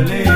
Really